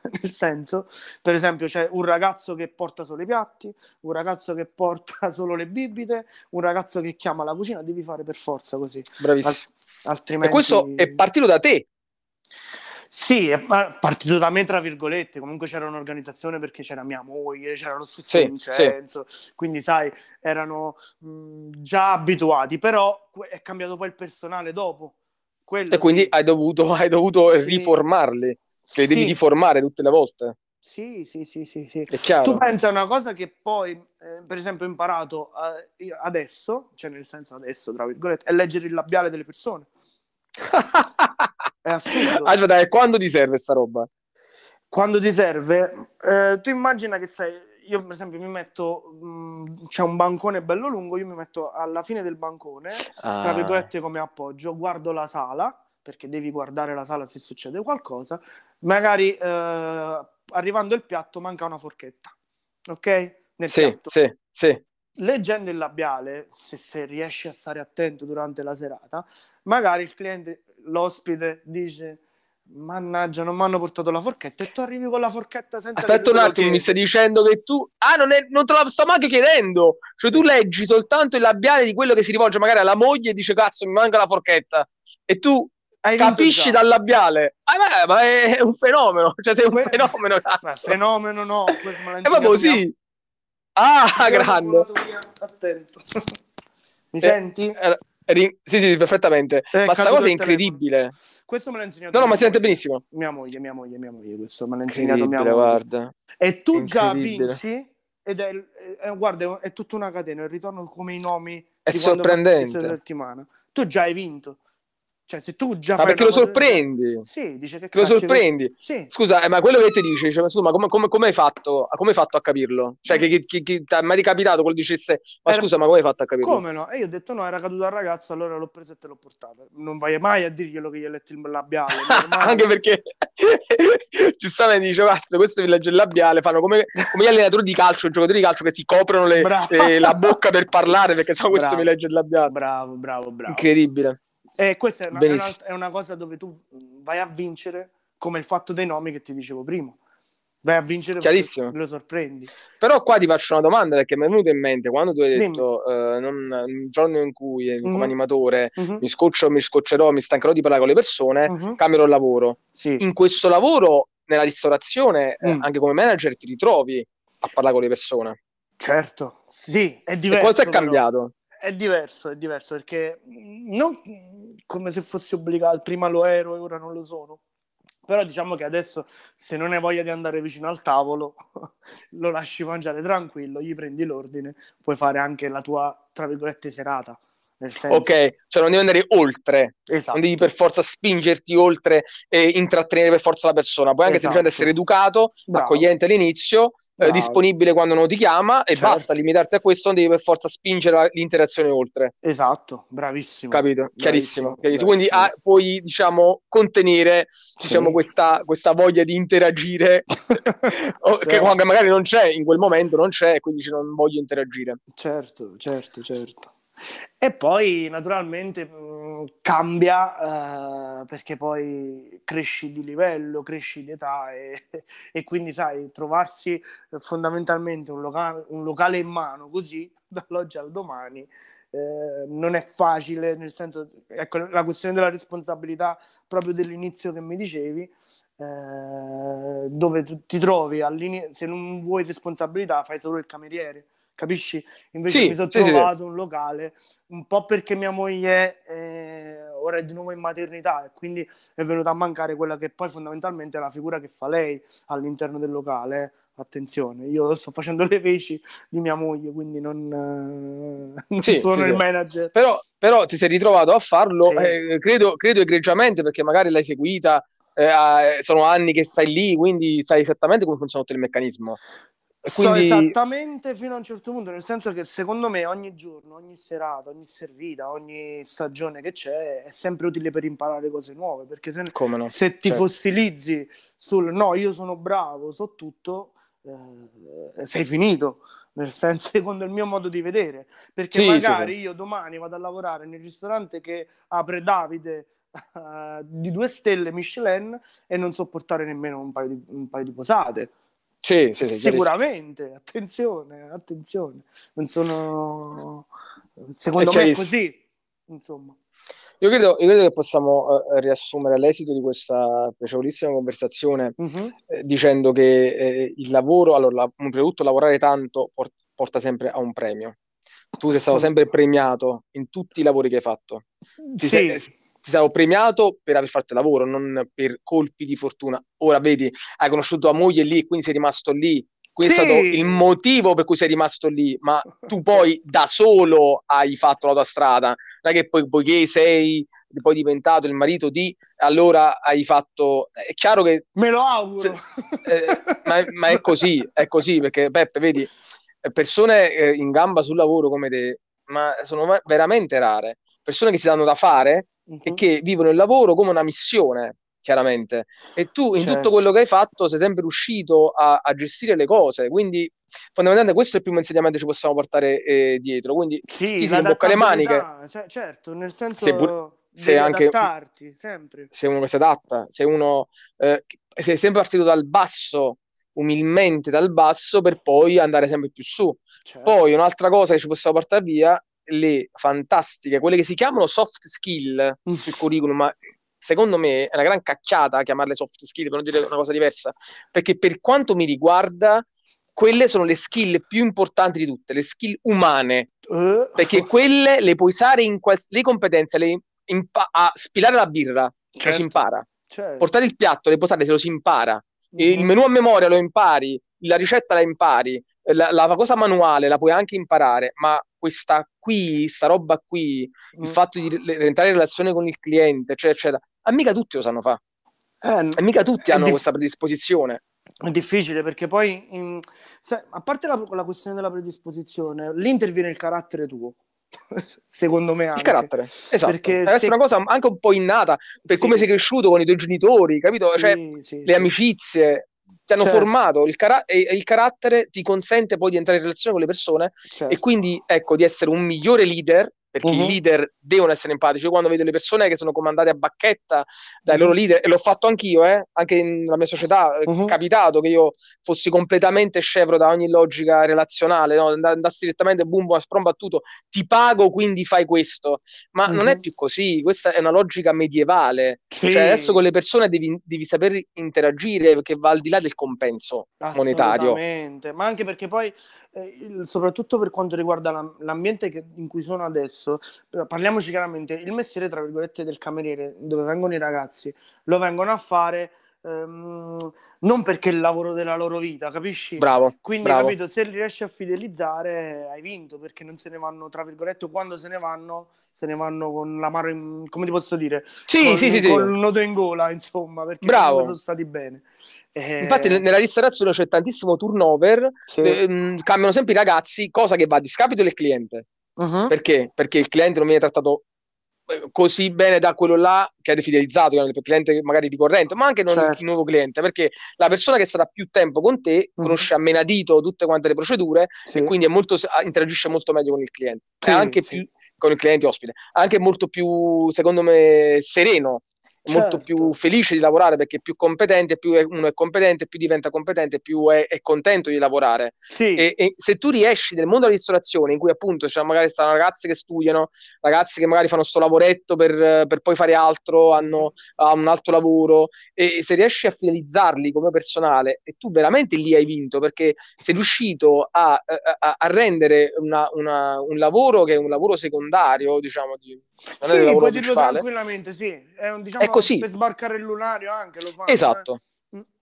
nel senso, per esempio c'è un ragazzo che porta solo i piatti, un ragazzo che porta solo le bibite, un ragazzo che chiama la cucina, devi fare per forza così. Bravissimo. Al- altrimenti... E questo è partito da te, sì, è partito da me, tra virgolette. Comunque c'era un'organizzazione perché c'era mia moglie, c'era lo stesso sì, Vincenzo. Sì. Quindi, sai, erano mh, già abituati. Però è cambiato poi il personale dopo. Quello e quindi hai dovuto, hai dovuto riformarli, che devi riformare tutte le volte. Sì, sì, sì, sì, sì. Tu pensa a una cosa che poi, eh, per esempio, ho imparato eh, adesso, cioè nel senso adesso, tra virgolette, è leggere il labiale delle persone. È assurdo. Aspetta, e quando ti serve sta roba? Quando ti serve? Eh, tu immagina che sei... Io per esempio mi metto... Mh, mm, c'è un bancone bello lungo, io mi metto alla fine del bancone, ah. tra virgolette come appoggio, guardo la sala, perché devi guardare la sala se succede qualcosa, magari eh, arrivando il piatto manca una forchetta, ok? Nel sì, piatto. sì, sì. Leggendo il labiale, se, se riesci a stare attento durante la serata, magari il cliente l'ospite dice mannaggia non mi hanno portato la forchetta. E tu arrivi con la forchetta senza aspetta un attimo mi stai dicendo che tu ah non, è, non te la sto manco chiedendo. Cioè tu leggi soltanto il labiale di quello che si rivolge magari alla moglie e dice cazzo mi manca la forchetta. E tu Hai capisci dal labiale. Ah, beh, ma è un fenomeno. Cioè sei un que- fenomeno cazzo. fenomeno no è proprio sì. ah grande. attento. Mi eh, senti? Eh, Eri... Sì, sì, perfettamente. È ma questa cosa è incredibile. Telefono. Questo me l'ha insegnato. No, no, ma si sente benissimo. Mia moglie, mia moglie, mia moglie. Questo me l'ha insegnato mia moglie. guarda. E tu già vinci ed è, è, guarda, è tutta una catena. Il ritorno come i nomi. È sorprendente. Settimana. Tu già hai vinto. Cioè, se tu già ma perché lo sorprendi? Sì, dice che, che lo sorprendi. Sì. Scusa, eh, ma quello che ti dice, dice scusa, ma come, come, come, hai fatto, come, hai fatto, a capirlo? Cioè, mm. che, che, che, ti è mai capitato quello dicesse, ma era... scusa, ma come hai fatto a capirlo? Come no? E io ho detto no, era caduto al ragazzo, allora l'ho preso e te l'ho portato. Non vai mai a dirglielo che gli hai letto il labiale. Anche perché, giustamente diceva, questo mi legge il labiale, fanno come, come, gli allenatori di calcio, i giocatori di calcio che si coprono le, eh, la bocca per parlare, perché sennò questo mi legge il labiale. Bravo, bravo, bravo. Incredibile. E questa è una, è, una, è una, cosa dove tu vai a vincere come il fatto dei nomi che ti dicevo prima. Vai a vincere Chiarissimo. lo sorprendi. Però qua ti faccio una domanda perché mi è venuta in mente quando tu hai detto uh, non, un giorno in cui mm-hmm. come animatore mm-hmm. mi scoccio, mi scoccerò, mi stancherò di parlare con le persone, mm-hmm. cambierò il lavoro. Sì. In questo lavoro, nella ristorazione, eh, mm. eh, anche come manager, ti ritrovi a parlare con le persone. Certo, sì, è diverso. E cosa è cambiato? È diverso, è diverso perché non come se fossi obbligato, prima lo ero e ora non lo sono. Però diciamo che adesso se non hai voglia di andare vicino al tavolo, lo lasci mangiare tranquillo, gli prendi l'ordine, puoi fare anche la tua, tra virgolette, serata. Senso... Ok, cioè non devi andare oltre, esatto. non devi per forza spingerti oltre e intrattenere per forza la persona, puoi anche esatto. semplicemente essere educato, Bravo. accogliente all'inizio, eh, disponibile quando uno ti chiama e certo. basta, limitarti a questo, non devi per forza spingere l'interazione oltre. Esatto, bravissimo. Capito? Chiarissimo. Bravissimo. Quindi ah, puoi, diciamo, contenere sì. diciamo, questa, questa, voglia di interagire, certo. che magari non c'è, in quel momento non c'è, quindi non voglio interagire. Certo, certo, certo. E poi naturalmente mh, mm, cambia eh, perché poi cresci di livello, cresci di età e, e quindi sai, trovarsi eh, fondamentalmente un locale, un locale in mano così dall'oggi al domani eh, non è facile, nel senso, ecco, la questione della responsabilità proprio dell'inizio che mi dicevi, eh, dove tu ti trovi se non vuoi responsabilità fai solo il cameriere capisci? Invece sì, mi sono sì, trovato sì. un locale un po' perché mia moglie eh, ora è di nuovo in maternità e quindi è venuta a mancare quella che poi fondamentalmente è la figura che fa lei all'interno del locale. Attenzione, io sto facendo le veci di mia moglie, quindi non, eh, non sono il manager. Però, però, ti sei ritrovato a farlo, eh, credo, credo egregiamente perché magari l'hai seguita, eh, sono anni che stai lì, quindi sai esattamente come funziona tutto il meccanismo. Quindi... So esattamente fino a un certo punto, nel senso che secondo me ogni giorno, ogni serata, ogni servita, ogni stagione che c'è è sempre utile per imparare cose nuove, perché se, no? se ti certo. fossilizzi sul no, io sono bravo, so tutto, eh, sei finito, nel senso secondo il mio modo di vedere, perché sì, magari sì, sì. io domani vado a lavorare nel ristorante che apre Davide uh, di due stelle Michelin e non so portare nemmeno un paio di, un paio di posate sì, sì, sì, sicuramente, attenzione, attenzione. Non sono... Secondo me è così, insomma. Io credo, io credo, che possiamo uh, riassumere l'esito di questa piacevolissima conversazione uh-huh. eh, dicendo che eh, il lavoro, allora, la, prima di tutto lavorare tanto port- porta sempre a un premio. Tu sei stato sempre premiato in tutti i lavori che hai fatto. Ti sì. sei, ti stato premiato per aver fatto il lavoro, non per colpi di fortuna. Ora vedi, hai conosciuto tua moglie lì quindi sei rimasto lì. Questo sì. è stato il motivo per cui sei rimasto lì, ma tu poi da solo hai fatto la tua strada. Non è che poi, poiché sei poi diventato il marito di, allora hai fatto... È chiaro che... Me lo auguro! Eh, ma, ma, è così, è così, perché Peppe, vedi, persone eh, in gamba sul lavoro come te, ma sono veramente rare. Persone che si danno da fare uh-huh. e che vivono il lavoro come una missione, chiaramente. E tu in certo. tutto quello che hai fatto sei sempre riuscito a, a, gestire le cose, quindi fondamentalmente questo è il primo insegnamento che ci possiamo portare eh, dietro. Quindi sì, ti si bocca le maniche. Cioè, certo, nel senso... Se pur- sei anche sempre. sei uno che si adatta, sei uno eh, sei sempre partito dal basso, umilmente dal basso, per poi andare sempre più su. Certo. Poi un'altra cosa che ci possiamo portare via le fantastiche, quelle che si chiamano soft skill mm. sul curriculum, ma secondo me è una gran cacchiata chiamarle soft skill per non dire una cosa diversa, perché per quanto mi riguarda, quelle sono le skill più importanti di tutte, le skill umane. Uh. Perché quelle le puoi usare in quals- le competenze, le impa- a spilare la birra, certo. si impara. Certo. Portare il piatto, le posate, se lo si impara. Mm-hmm. Il menù a memoria lo impari, la ricetta la impari, la, la, cosa manuale la puoi anche imparare, ma questa qui, sta roba qui, mm. il fatto di entrare in relazione con il cliente, eccetera, eccetera, a mica tutti lo sanno fare. Eh, e mica tutti hanno dif- questa predisposizione. È difficile perché poi, in, se, a parte la, la, questione della predisposizione, lì interviene il carattere tuo. Secondo me anche. Il carattere, esatto. Perché se... essere una cosa anche un po' innata per sì. come sei cresciuto con i tuoi genitori, capito? Sì, cioè, sì, le amicizie ti hanno certo. formato il, cara- il carattere ti consente poi di entrare in relazione con le persone certo. e quindi ecco di essere un migliore leader perché uh-huh. i leader devono essere empatici. Io quando vedo le persone che sono comandate a bacchetta dai uh-huh. loro leader, e l'ho fatto anch'io, eh, anche nella mia società, uh-huh. è capitato che io fossi completamente scevro da ogni logica relazionale, no? andassi direttamente boom, boom, sprombattuto, ti pago quindi fai questo. Ma non è più così, questa è una logica medievale. Sì. Cioè adesso con le persone devi, devi saper interagire, che va al di là del compenso monetario. Ma anche perché poi, eh, soprattutto per quanto riguarda l'ambiente che, in cui sono adesso, adesso, parliamoci chiaramente, il mestiere, tra virgolette, del cameriere, dove vengono i ragazzi, lo vengono a fare ehm, non perché è il lavoro della loro vita, capisci? Bravo. Quindi, bravo. capito, se riesci a fidelizzare, hai vinto, perché non se ne vanno, tra virgolette, quando se ne vanno, se ne vanno con l'amaro, in, come ti posso dire? Sì, con, sì, sì. Con sì. il nodo in gola, insomma, perché bravo. sono stati bene. Eh... Infatti nella ristorazione c'è tantissimo turnover, sì. ehm, cambiano sempre i ragazzi, cosa che va a discapito del cliente. Uh-huh. Perché? Perché il cliente non viene trattato eh, così bene da quello là che è fidelizzato, il cliente magari ricorrente, ma anche non certo. il nuovo cliente, perché la persona che sarà più tempo con te uh-huh. conosce a menadito tutte quante le procedure sì. e quindi molto, interagisce molto meglio con il cliente. Sì, è anche sì. più con il cliente ospite, anche molto più, secondo me, sereno certo. molto più felice di lavorare perché è più competente, più uno è competente, più diventa competente, più è, è contento di lavorare. Sì. E, e, se tu riesci nel mondo della ristorazione, in cui appunto cioè, magari stanno ragazze che studiano, ragazzi che magari fanno sto lavoretto per, per poi fare altro, hanno, hanno un altro lavoro, e, e, se riesci a fidelizzarli come personale, e tu veramente lì hai vinto perché sei riuscito a, a, a rendere una, una, un lavoro che è un lavoro secondario, diciamo, di, non sì, è puoi dirlo tranquillamente, sì. È, un, diciamo, è così. Per sbarcare il lunario anche lo fanno. Esatto. Eh?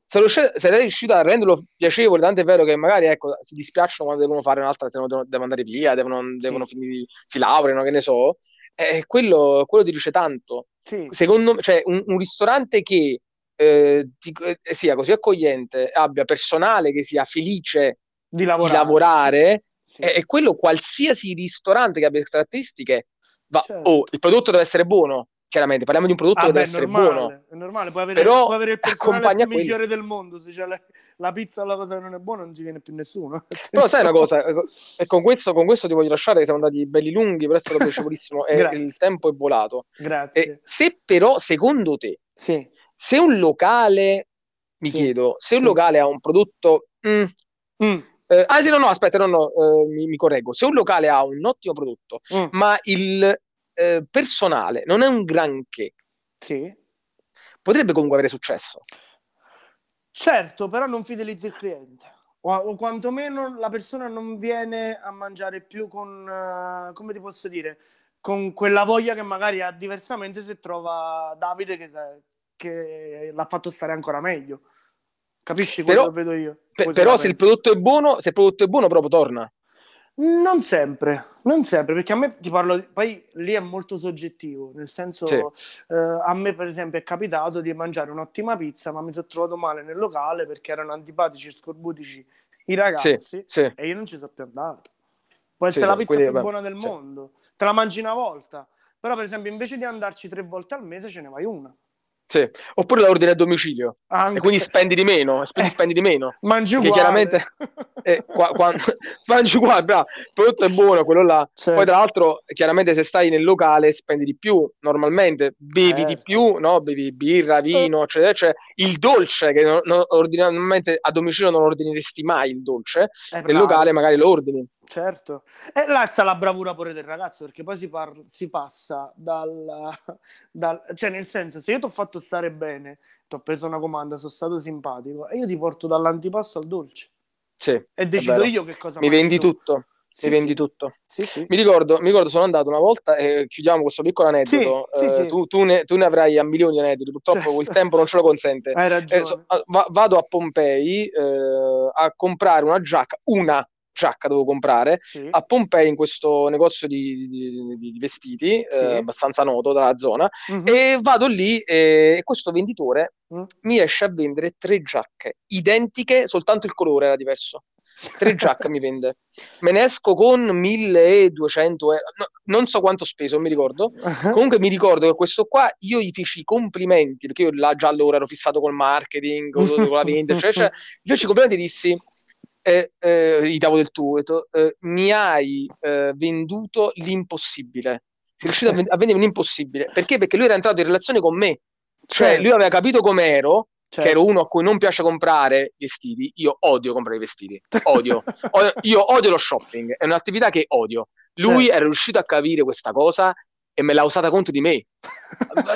Se, sei riuscito a renderlo piacevole, tanto è vero che magari ecco, si dispiacciono quando devono fare un'altra, devono, devono andare via, devono, sì. devono finire, si laureano, che ne so, eh, quello, quello ti dice tanto. Sì. Secondo me, cioè, un, un ristorante che eh, ti, eh, sia così accogliente, abbia personale che sia felice di lavorare, di lavorare sì. è, è quello qualsiasi ristorante che abbia caratteristiche va, certo. oh, il prodotto deve essere buono. Chiaramente, parliamo di un prodotto ah, che beh, deve essere normale, buono. È normale, puoi avere, Però puoi avere il personale migliore del mondo. Se c'è la, la pizza o la cosa che non è buona, non ci viene più nessuno. Però sai una cosa, e con questo, con questo ti voglio lasciare, che siamo andati belli lunghi, però è stato piacevolissimo e il tempo è volato. Grazie. E se però, secondo te, sì. se un locale, mi sì. chiedo, se un locale ha un prodotto... Mm, mm. Eh, ah sì, no, no, aspetta, no, no, eh, mi, mi, correggo. Se un locale ha un ottimo prodotto, mm. ma il eh, personale non è un granché, sì. potrebbe comunque avere successo. Certo, però non fidelizzi il cliente. O, o quantomeno la persona non viene a mangiare più con, uh, come ti posso dire, con quella voglia che magari ha diversamente se trova Davide che, che l'ha fatto stare ancora meglio. Capisci quello però, che vedo io? Pe- però se il prodotto è buono, se il prodotto è buono, proprio torna. Non sempre, non sempre, perché a me ti parlo, poi lì è molto soggettivo, nel senso, sì. eh, a me per esempio è capitato di mangiare un'ottima pizza, ma mi sono trovato male nel locale perché erano antipatici e scorbutici i ragazzi sì, sì. e io non ci sono più andato. Può essere la pizza quindi, più beh, buona del mondo, te la mangi una volta, però per esempio invece di andarci tre volte al mese ce ne vai una. Sì. Oppure la ordini a domicilio Anche. e quindi spendi di meno, spendi, eh, spendi di meno. Mangi uguale. chiaramente eh, qua, qua, mangi uguale, bravo. il prodotto è buono, quello là. Certo. Poi tra l'altro, chiaramente se stai nel locale spendi di più, normalmente bevi certo. di più, no? bevi birra, vino, eccetera, cioè il dolce che non, non, normalmente a domicilio non ordineresti mai il dolce, eh, nel locale magari lo ordini. Certo, e là sta la bravura pure del ragazzo perché poi si, par- si passa dal, dal, cioè nel senso se io ti ho fatto stare bene, ti ho preso una comanda, sono stato simpatico e io ti porto dall'antipasto al dolce sì, e decido io che cosa mi vendi tu. tutto sì, mi vendi sì. tutto. Sì. Mi ricordo, mi ricordo, sono andato una volta e chiudiamo questo piccolo aneddoto. Eh. Tu, tu ne, tu ne avrai a milioni di aneddoti, purtroppo Certo. il tempo non ce lo consente. Hai Eh, ragione. so- a- va- vado a Pompei eh, a comprare una giacca, una giacca devo comprare Sì. a Pompei in questo negozio di, di- di- vestiti eh, Sì. abbastanza noto dalla zona Mhm. e vado lì e, questo venditore Mm. mi esce a vendere tre giacche identiche, soltanto il colore era diverso. Tre giacche mi vende. Me ne esco con 1200 euro. No, non so quanto ho speso, non mi ricordo. Comunque mi ricordo che questo qua io gli feci i complimenti perché io là già allora ero fissato col marketing, con, la vendita, eccetera, eccetera. Gli feci i complimenti e dissi eh, eh, gli davo del tuo, detto, eh, mi hai eh, venduto l'impossibile. Sei riuscito a, ven- a vendere l'impossibile. Perché? Perché lui era entrato in relazione con me. Cioè, Certo. lui aveva capito com'ero, che Certo. ero uno a cui non piace comprare vestiti. Io odio comprare i vestiti. Odio. O- io odio lo shopping. È un'attività che odio. Lui Certo. era riuscito a capire questa cosa e me l'ha usata contro di me.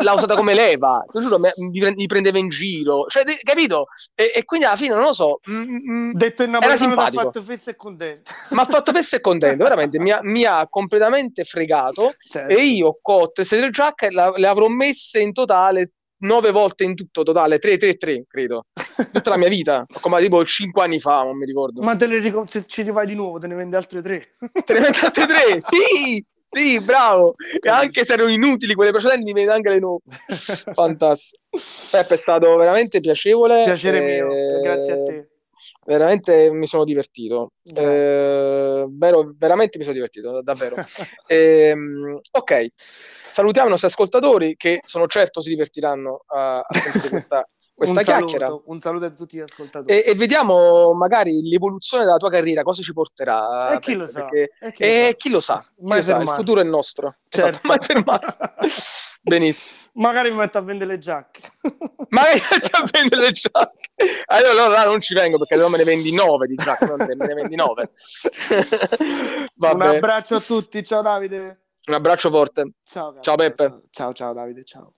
L'ha usata come leva. Ti giuro, mi, pre- mi prendeva in giro. Cioè, de- capito? E, e quindi alla fine, non lo so. mm, mm, Detto in napoletano ti ha fatto festa e contento. mi ha fatto pesso e contento, veramente. Mi ha, mi ha completamente fregato. Certo. E io con queste tre giacche la- le avrò messe in totale nove volte in tutto, totale 3, 3, 3, credo. Tutta la mia vita, come tipo cinque anni fa, non mi ricordo. Ma te le ricom- se ci rivai di nuovo, te ne vende altre tre. Te ne metti altre tre? Sì, sì, bravo. E anche se erano inutili quelle precedenti, mi vedi anche le nuove. Fantastico. Peppe, è stato veramente piacevole. Piacere eh, mio, grazie a te. Veramente mi sono divertito. Eh, vero- veramente mi sono divertito, davvero. Ehm, ok, salutiamo i nostri ascoltatori che sono certo si divertiranno a, a sentire questa, questa un chiacchiera. saluto, un saluto a tutti gli ascoltatori. E, e vediamo magari l'evoluzione della tua carriera, cosa ci porterà. E chi lo sa? perché- E chi lo e sa? chi lo sa? Chi lo sa, Il futuro è nostro. Certo. Esatto, mai fermarsi. Benissimo. Magari mi metto a vendere le giacche. Magari ti a vendere le giacche. Allora, allora non ci vengo perché allora me ne vendi nove di giacche, non te, me ne vendi nove. Un abbraccio a tutti, ciao Davide. Un abbraccio forte. Ciao, Ciao, Peppe. Ciao, ciao Davide, ciao.